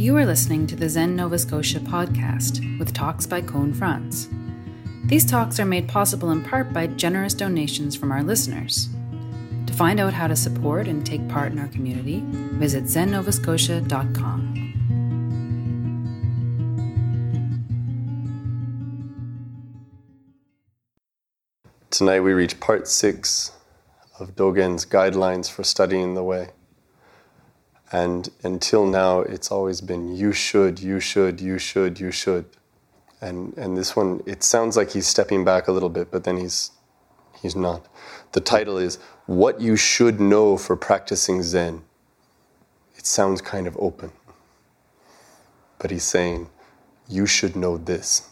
You are listening to the Zen Nova Scotia podcast with talks by Koun Franz. These talks are made possible in part by generous donations from our listeners. To find out how to support and take part in our community, visit zennovascotia.com. Tonight we reach part six of Dogen's guidelines for studying the way. And until now, it's always been you should, you should, you should, you should. And, and this one, it sounds like he's stepping back a little bit, but then he's, he's not. The title is What You Should Know for Practicing Zen. It sounds kind of open. But he's saying, You should know this.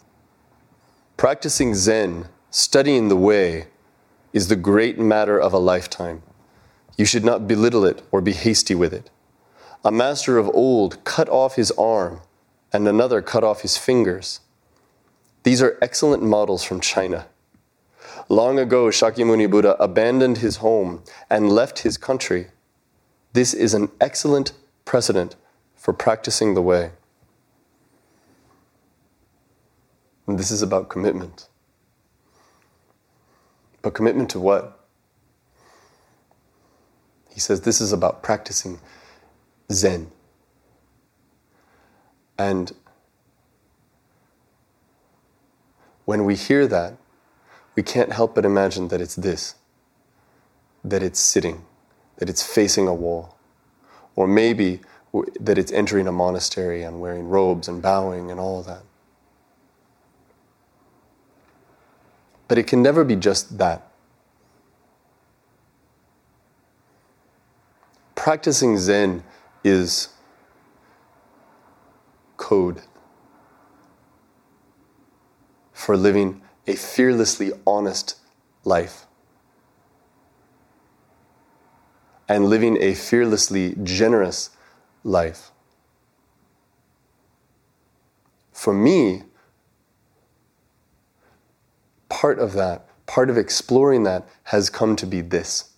Practicing Zen, studying the way, is the great matter of a lifetime. You should not belittle it or be hasty with it. A master of old cut off his arm, and another cut off his fingers. These are excellent models from China. Long ago, Shakyamuni Buddha abandoned his home and left his country. This is an excellent precedent for practicing the way. And this is about commitment. But commitment to what? He says this is about practicing Zen. And when we hear that, we can't help but imagine that it's this that it's sitting, that it's facing a wall, or maybe that it's entering a monastery and wearing robes and bowing and all that. But it can never be just that. Practicing Zen is code for living a fearlessly honest life and living a fearlessly generous life. For me, part of that, part of exploring that, has come to be this.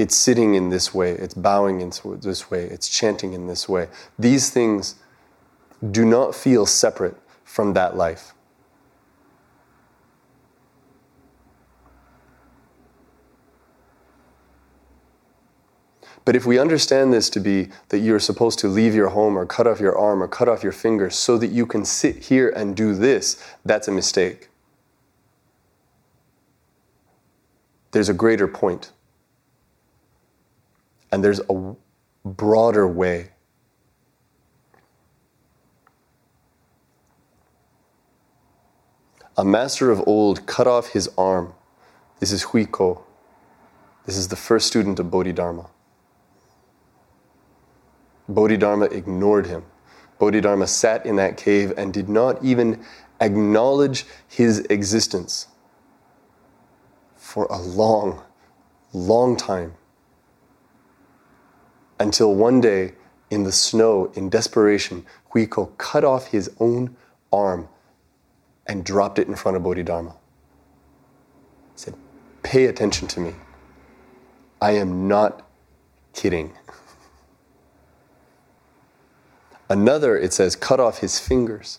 It's sitting in this way, it's bowing in this way, it's chanting in this way. These things do not feel separate from that life. But if we understand this to be that you're supposed to leave your home or cut off your arm or cut off your finger so that you can sit here and do this, that's a mistake. There's a greater point. And there's a broader way. A master of old cut off his arm. This is Huiko. This is the first student of Bodhidharma. Bodhidharma ignored him. Bodhidharma sat in that cave and did not even acknowledge his existence for a long, long time until one day in the snow, in desperation, Huiko cut off his own arm and dropped it in front of Bodhidharma. He said, Pay attention to me. I am not kidding. Another, it says, cut off his fingers.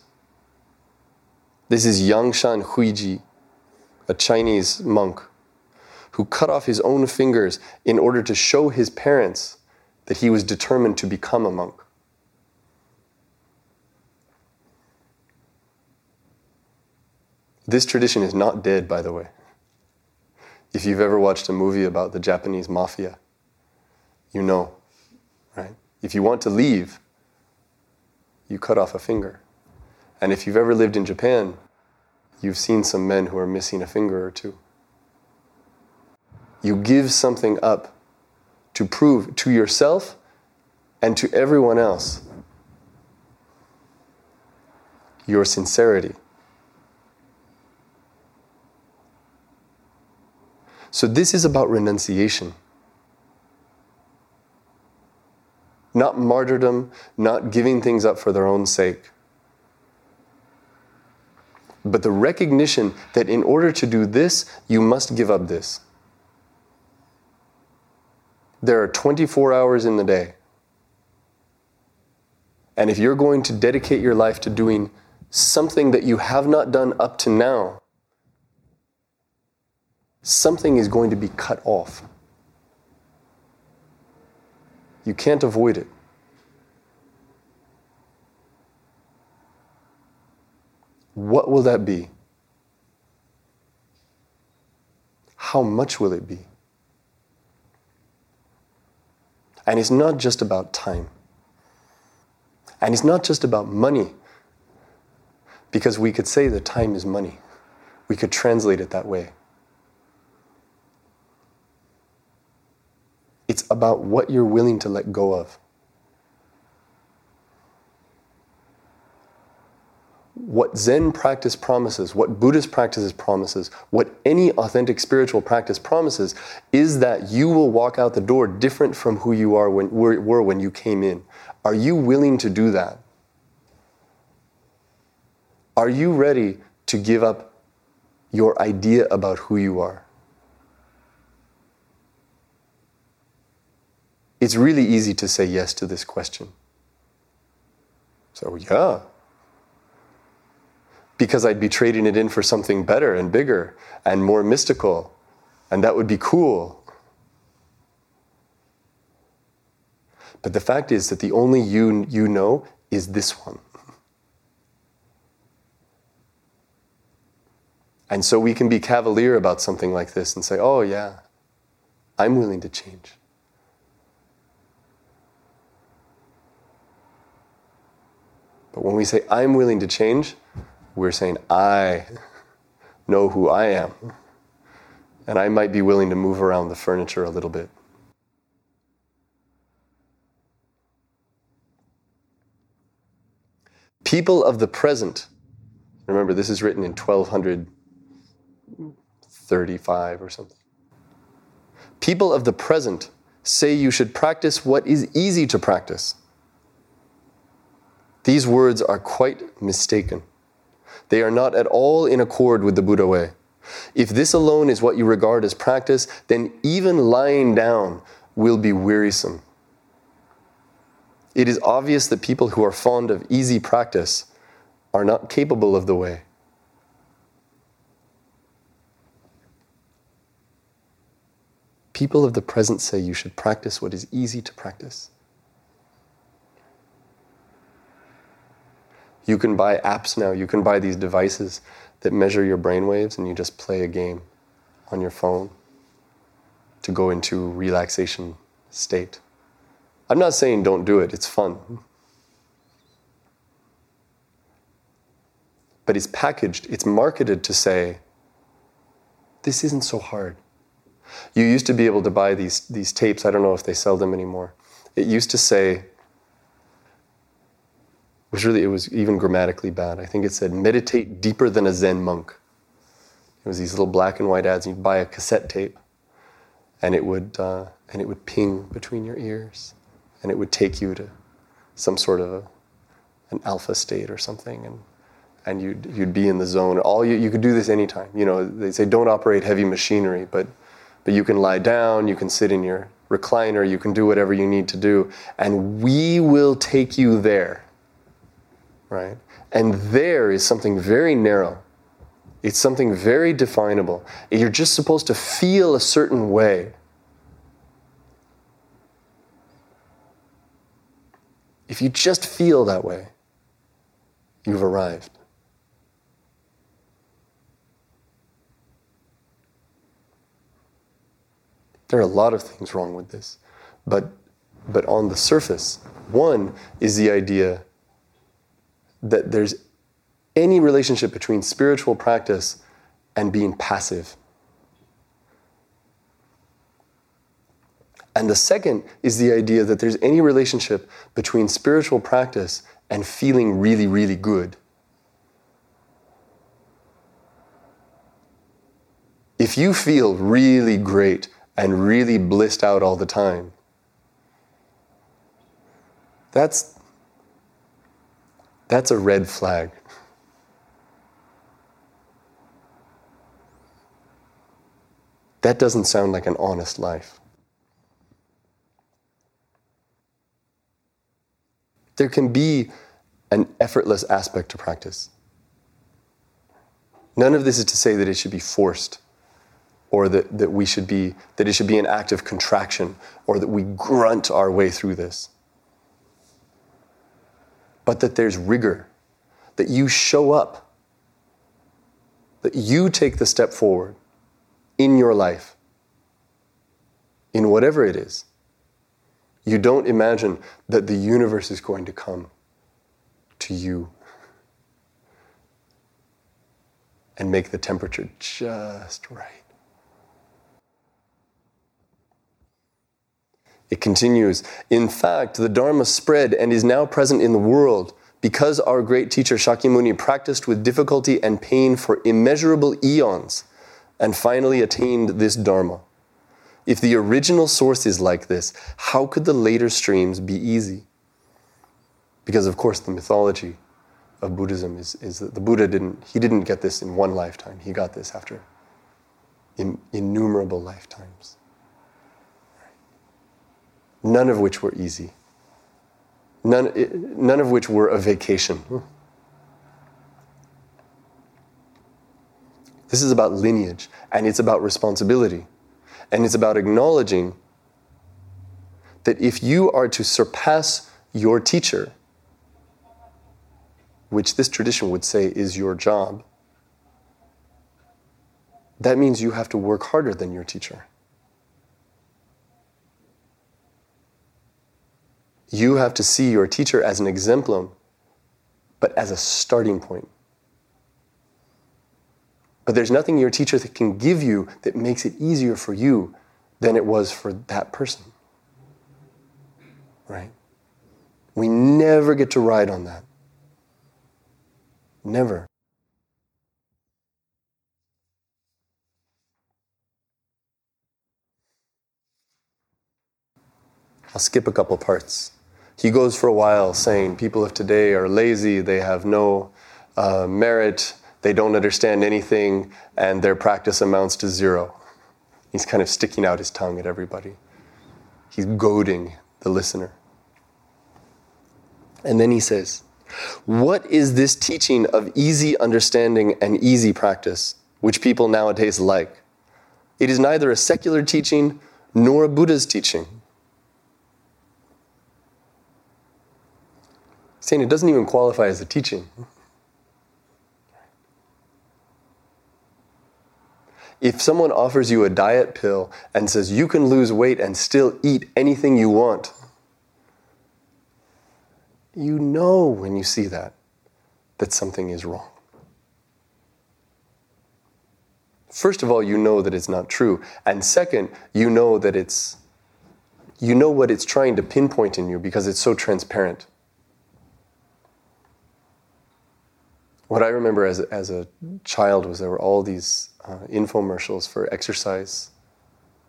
This is Yangshan Huiji, a Chinese monk, who cut off his own fingers in order to show his parents that he was determined to become a monk. This tradition is not dead, by the way. If you've ever watched a movie about the Japanese mafia, you know, right? If you want to leave, you cut off a finger. And if you've ever lived in Japan, you've seen some men who are missing a finger or two. You give something up to prove to yourself and to everyone else your sincerity. So, this is about renunciation. Not martyrdom, not giving things up for their own sake. But the recognition that in order to do this, you must give up this. There are 24 hours in the day. And if you're going to dedicate your life to doing something that you have not done up to now, something is going to be cut off. You can't avoid it. What will that be? How much will it be? And it's not just about time. And it's not just about money. Because we could say that time is money. We could translate it that way. It's about what you're willing to let go of. What Zen practice promises, what Buddhist practices promises, what any authentic spiritual practice promises is that you will walk out the door different from who you are when, were, were when you came in. Are you willing to do that? Are you ready to give up your idea about who you are? It's really easy to say yes to this question. So, yeah. Because I'd be trading it in for something better and bigger and more mystical, and that would be cool. But the fact is that the only you you know is this one. And so we can be cavalier about something like this and say, oh, yeah, I'm willing to change. But when we say, I'm willing to change, we're saying, I know who I am. And I might be willing to move around the furniture a little bit. People of the present, remember, this is written in 1235 or something. People of the present say you should practice what is easy to practice these words are quite mistaken. They are not at all in accord with the Buddha way. If this alone is what you regard as practice, then even lying down will be wearisome. It is obvious that people who are fond of easy practice are not capable of the way. People of the present say you should practice what is easy to practice. You can buy apps now, you can buy these devices that measure your brain waves and you just play a game on your phone to go into relaxation state. I'm not saying don't do it, it's fun. But it's packaged, it's marketed to say, this isn't so hard. You used to be able to buy these, these tapes, I don't know if they sell them anymore. It used to say, was really, it was even grammatically bad. I think it said, meditate deeper than a Zen monk. It was these little black and white ads. You'd buy a cassette tape, and it would, uh, and it would ping between your ears, and it would take you to some sort of a, an alpha state or something, and and you'd you'd be in the zone. All you you could do this anytime. You know, they say don't operate heavy machinery, but but you can lie down, you can sit in your recliner, you can do whatever you need to do, and we will take you there right? And there is something very narrow. It's something very definable. You're just supposed to feel a certain way. If you just feel that way, you've arrived. There are a lot of things wrong with this. But, but on the surface, one is the idea that there's any relationship between spiritual practice and being passive. And the second is the idea that there's any relationship between spiritual practice and feeling really, really good. If you feel really great and really blissed out all the time, that's that's a red flag. That doesn't sound like an honest life. There can be an effortless aspect to practice. None of this is to say that it should be forced or that, that we should be that it should be an act of contraction or that we grunt our way through this. But that there's rigor, that you show up, that you take the step forward in your life, in whatever it is. You don't imagine that the universe is going to come to you and make the temperature just right. It continues In fact, the Dharma spread and is now present in the world because our great teacher Shakyamuni practiced with difficulty and pain for immeasurable eons and finally attained this Dharma. If the original source is like this, how could the later streams be easy? Because, of course, the mythology of Buddhism is, is that the Buddha didn't, he didn't get this in one lifetime. He got this after in, innumerable lifetimes. None of which were easy. None, eh, none of which were a vacation. This is about lineage, and it's about responsibility. And it's about acknowledging that if you are to surpass your teacher, which this tradition would say is your job, that means you have to work harder than your teacher. You have to see your teacher as an exemplum, but as a starting point. But there's nothing your teacher can give you that makes it easier for you than it was for that person. Right? We never get to ride on that. Never. I'll skip a couple parts. He goes for a while saying people of today are lazy, they have no uh, merit, they don't understand anything, and their practice amounts to zero. He's kind of sticking out his tongue at everybody. He's goading the listener. And then he says, what is this teaching of easy understanding and easy practice, which people nowadays like? It is neither a secular teaching nor a Buddha's teaching. Saying it doesn't even qualify as a teaching. If someone offers you a diet pill and says you can lose weight and still eat anything you want, you know when you see that that something is wrong. First of all, you know that it's not true. And second, you know that it's you know what it's trying to pinpoint in you because it's so transparent. What I remember as as a child was there were all these uh, infomercials for exercise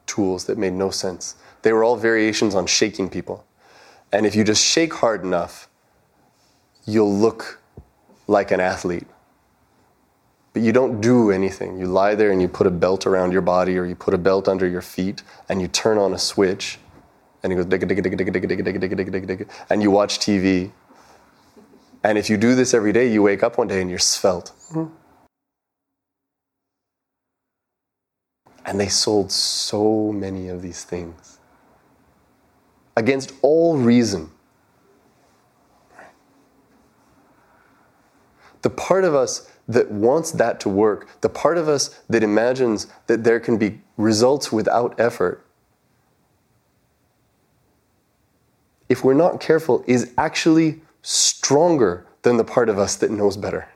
tools that made no sense. They were all variations on shaking people. And if you just shake hard enough, you'll look like an athlete. But you don't do anything. You lie there and you put a belt around your body or you put a belt under your feet and you turn on a switch and it goes digga digga digga digga digga digga digga digga digga and you watch TV. And if you do this every day, you wake up one day and you're svelte. Mm-hmm. And they sold so many of these things against all reason. the part of us that wants that to work, the part of us that imagines that there can be results without effort, if we're not careful, is actually stronger than the part of us that knows better.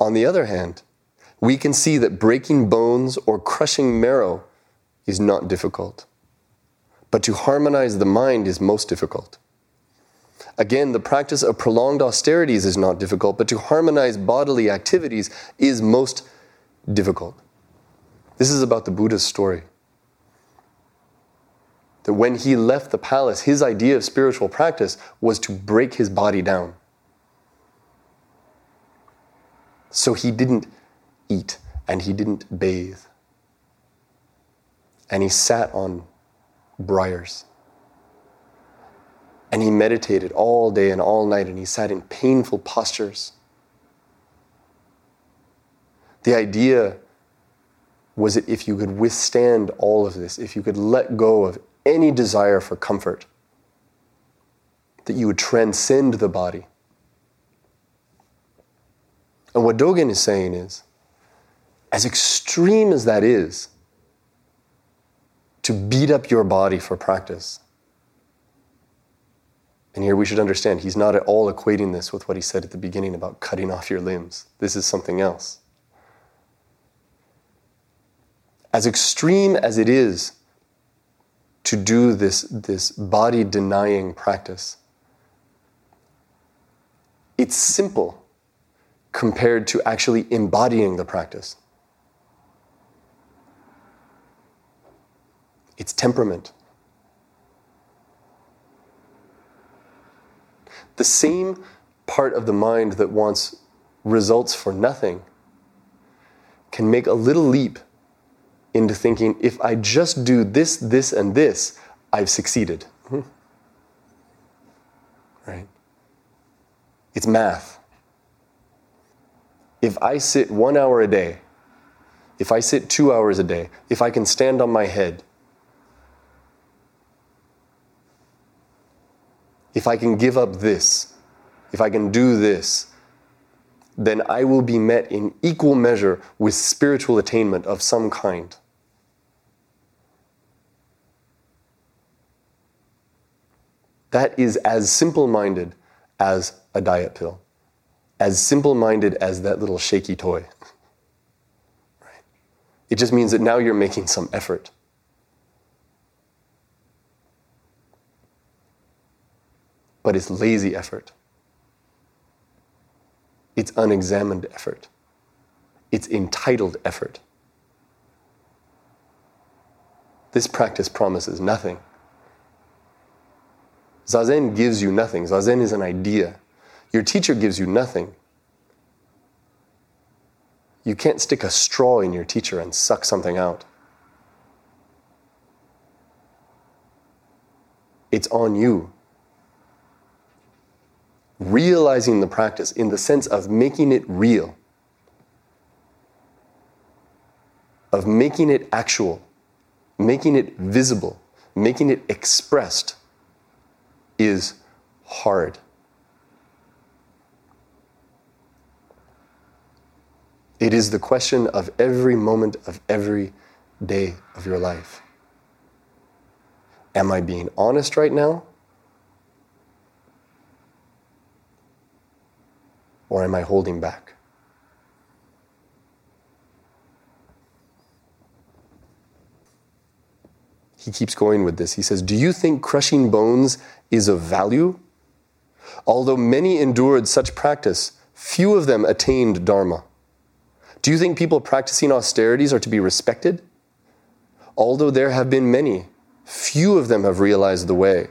On the other hand, we can see that breaking bones or crushing marrow is not difficult. But to harmonize the mind is most difficult. Again, the practice of prolonged austerities is not difficult, but to harmonize bodily activities is most difficult. This is about the Buddha's story. That when he left the palace, his idea of spiritual practice was to break his body down. So he didn't eat and he didn't bathe. and he sat on briars. And he meditated all day and all night, and he sat in painful postures. The idea was it if you could withstand all of this, if you could let go of any desire for comfort, that you would transcend the body. And what Dogen is saying is, as extreme as that is, to beat up your body for practice. And here we should understand, he's not at all equating this with what he said at the beginning about cutting off your limbs. This is something else. As extreme as it is to do this, this body denying practice, it's simple compared to actually embodying the practice. It's temperament. The same part of the mind that wants results for nothing can make a little leap into thinking if I just do this, this, and this, I've succeeded. Hmm. Right? It's math. If I sit one hour a day, if I sit two hours a day, if I can stand on my head, if I can give up this, if I can do this, then I will be met in equal measure with spiritual attainment of some kind. That is as simple minded as a diet pill, as simple minded as that little shaky toy. right? It just means that now you're making some effort. but it's lazy effort. It's unexamined effort. It's entitled effort. This practice promises nothing. Zazen gives you nothing. Zazen is an idea. Your teacher gives you nothing. You can't stick a straw in your teacher and suck something out. It's on you realizing the practice in the sense of making it real, of making it actual, making it visible, making it expressed is hard. It is the question of every moment of every day of your life. Am I being honest right now? Or am I holding back? He keeps going with this. He says, Do you think crushing bones is of value? Although many endured such practice, few of them attained Dharma. Do you think people practicing austerities are to be respected? Although there have been many, few of them have realized the way,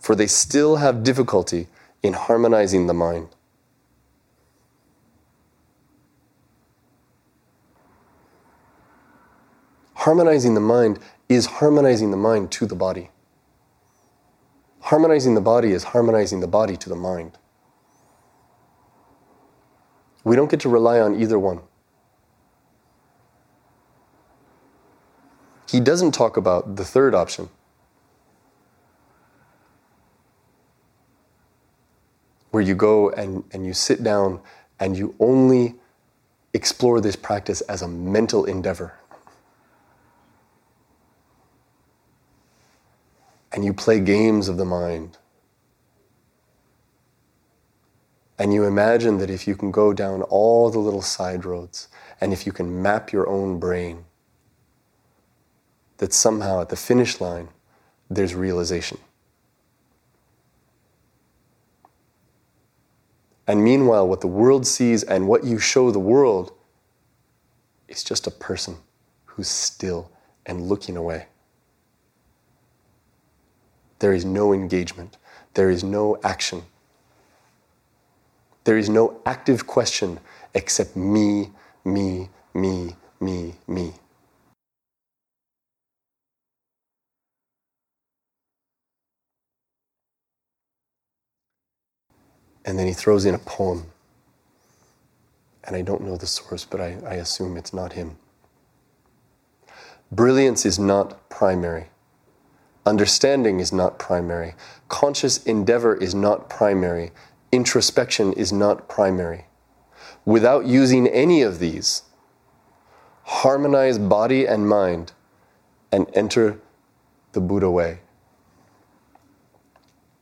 for they still have difficulty in harmonizing the mind. Harmonizing the mind is harmonizing the mind to the body. Harmonizing the body is harmonizing the body to the mind. We don't get to rely on either one. He doesn't talk about the third option. Where you go and, and you sit down and you only explore this practice as a mental endeavor. And you play games of the mind. And you imagine that if you can go down all the little side roads and if you can map your own brain, that somehow at the finish line there's realization. And meanwhile, what the world sees and what you show the world is just a person who's still and looking away there is no engagement, there is no action. There is no active question except me, me, me, me, me. And then he throws in a poem. And I don't know the source, but I, I assume it's not him. Brilliance is not primary. Understanding is not primary. Conscious endeavor is not primary. Introspection is not primary. Without using any of these, harmonize body and mind and enter the Buddha way.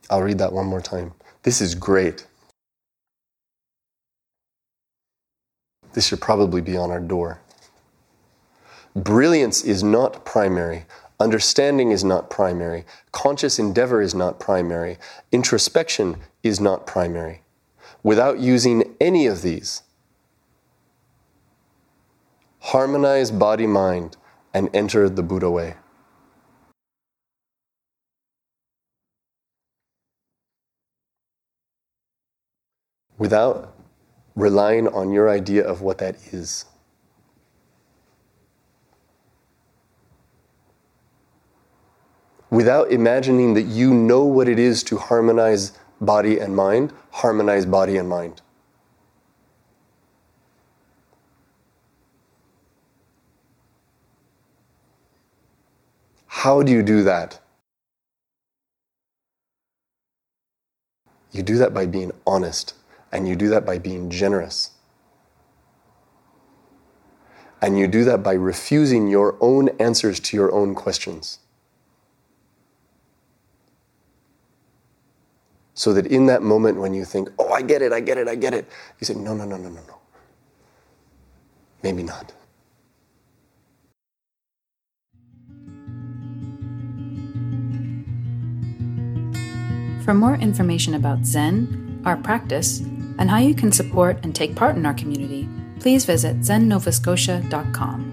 I'll read that one more time. This is great. This should probably be on our door. Brilliance is not primary. Understanding is not primary. Conscious endeavor is not primary. Introspection is not primary. Without using any of these, harmonize body mind and enter the Buddha way. Without relying on your idea of what that is. Without imagining that you know what it is to harmonize body and mind, harmonize body and mind. How do you do that? You do that by being honest, and you do that by being generous. And you do that by refusing your own answers to your own questions. So that in that moment when you think, oh, I get it, I get it, I get it, you say, no, no, no, no, no, no. Maybe not. For more information about Zen, our practice, and how you can support and take part in our community, please visit zennovascotia.com.